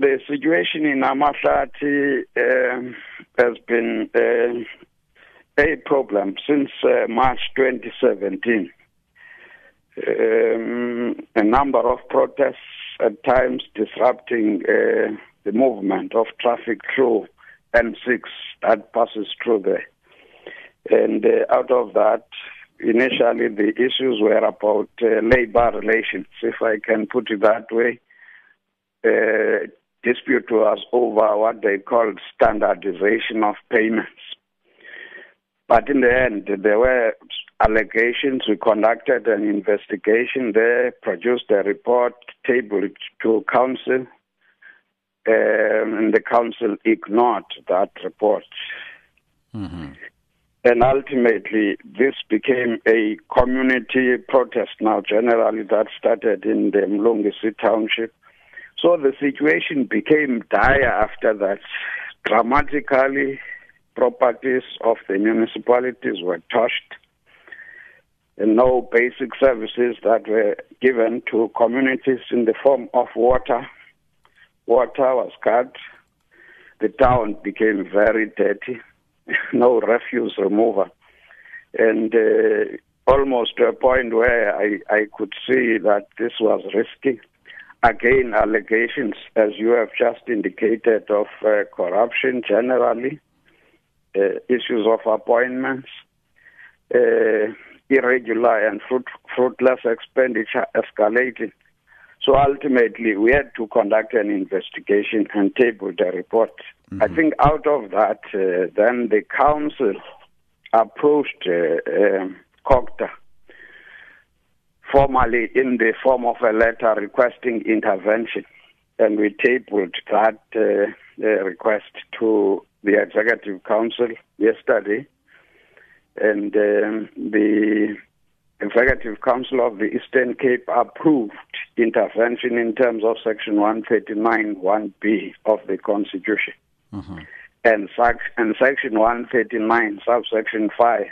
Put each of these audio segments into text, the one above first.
the situation in Amahlathi um, has been uh, a problem since uh, March 2017. Um, a number of protests at times disrupting uh, the movement of traffic through N6 that passes through there. And uh, out of that, initially the issues were about uh, labor relations, if I can put it that way. Uh, dispute was over what they called standardization of payments. But in the end, there were allegations. We conducted an investigation there, produced a report, tabled it to council, um, and the council ignored that report. Mm-hmm. And ultimately, this became a community protest now, generally, that started in the Mlungisi township. So the situation became dire after that. Dramatically, properties of the municipalities were touched, and no basic services that were given to communities in the form of water. Water was cut. The town became very dirty no refuse remover. And uh, almost to a point where I, I could see that this was risky. Again, allegations, as you have just indicated, of uh, corruption generally, uh, issues of appointments, uh, irregular and fruit, fruitless expenditure escalating. So ultimately, we had to conduct an investigation and table the report. Mm-hmm. I think out of that, uh, then the council approached uh, uh, formally in the form of a letter requesting intervention. And we tabled that uh, request to the Executive Council yesterday. And um, the Executive Council of the Eastern Cape approved intervention in terms of Section 139 1B of the Constitution. Mm-hmm. And, and Section 139, subsection 5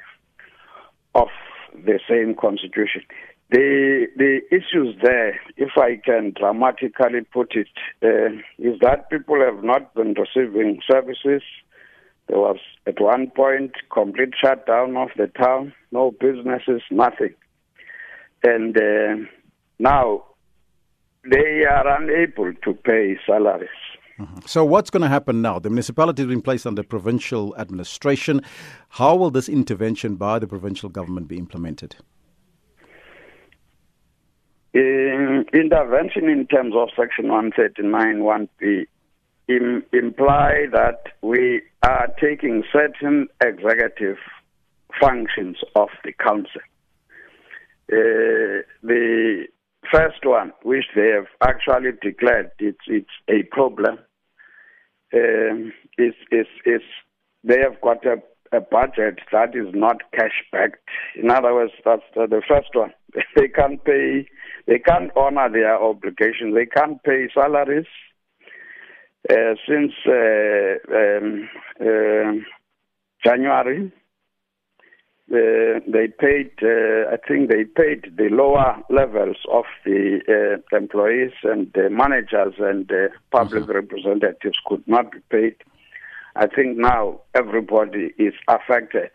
of the same Constitution. The the issues there, if I can dramatically put it, uh, is that people have not been receiving services. There was at one point complete shutdown of the town, no businesses, nothing, and uh, now they are unable to pay salaries. Mm-hmm. So, what's going to happen now? The municipality has been placed under provincial administration. How will this intervention by the provincial government be implemented? In intervention in terms of Section 139 1B Im- imply that we are taking certain executive functions of the council. Uh, the first one, which they have actually declared it's it's a problem, um, is is is they have got a, a budget that is not cash backed. In other words, that's the, the first one. They can't pay. They can't honor their obligations. They can't pay salaries. Uh, since uh, um, uh, January, they paid, uh, I think they paid the lower levels of the uh, employees and the managers and the public mm-hmm. representatives could not be paid. I think now everybody is affected.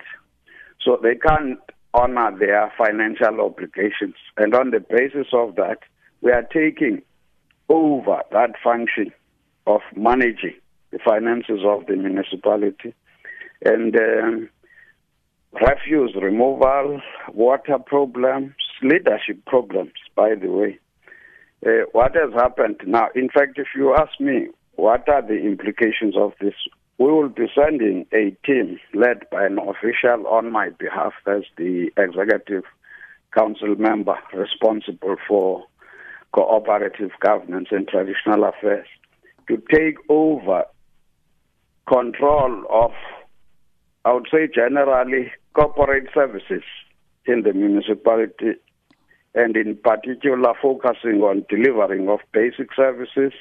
So they can't honor their financial obligations. And on the basis of that, we are taking over that function of managing the finances of the municipality. And um, refuse removal, water problems, leadership problems, by the way. Uh, what has happened now? In fact, if you ask me, what are the implications of this? We will be sending a team led by an official on my behalf as the executive council member responsible for cooperative governance and traditional affairs. To take over control of, I would say generally, corporate services in the municipality and in particular focusing on delivering of basic services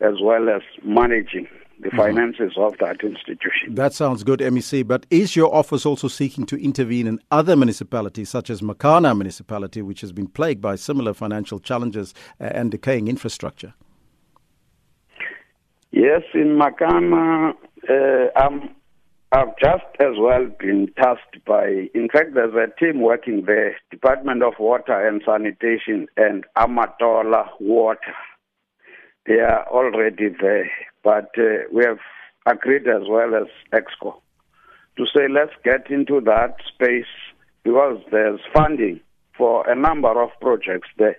as well as managing the mm-hmm. finances mm-hmm. of that institution. That sounds good, MEC. But is your office also seeking to intervene in other municipalities, such as Makana municipality, which has been plagued by similar financial challenges and decaying infrastructure? Yes, in Makana, uh, I'm, I've just as well been tasked by, in fact, there's a team working there, Department of Water and Sanitation and Amatola Water. They are already there, but uh, we have agreed as well as EXCO to say let's get into that space because there's funding for a number of projects there.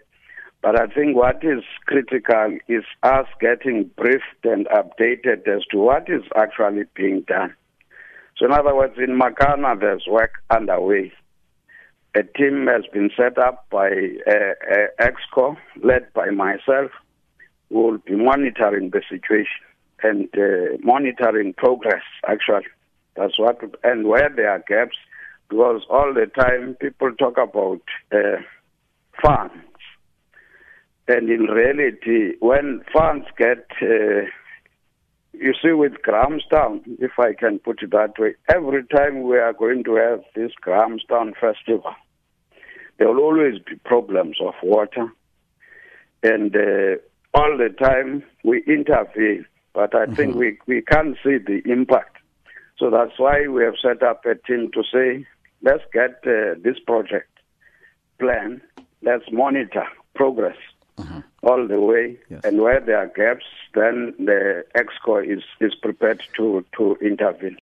But I think what is critical is us getting briefed and updated as to what is actually being done. So, in other words, in Makana, there's work underway. A team has been set up by uh, uh, EXCO, led by myself, will be monitoring the situation and uh, monitoring progress, actually. That's what, and where there are gaps, because all the time people talk about uh, funds. And in reality, when funds get, uh, you see, with Grahamstown, if I can put it that way, every time we are going to have this Grahamstown festival, there will always be problems of water. And uh, all the time we intervene, but I mm-hmm. think we, we can't see the impact. So that's why we have set up a team to say, let's get uh, this project plan, let's monitor progress uh-huh. all the way, yes. and where there are gaps, then the EXCO is, is prepared to, to intervene.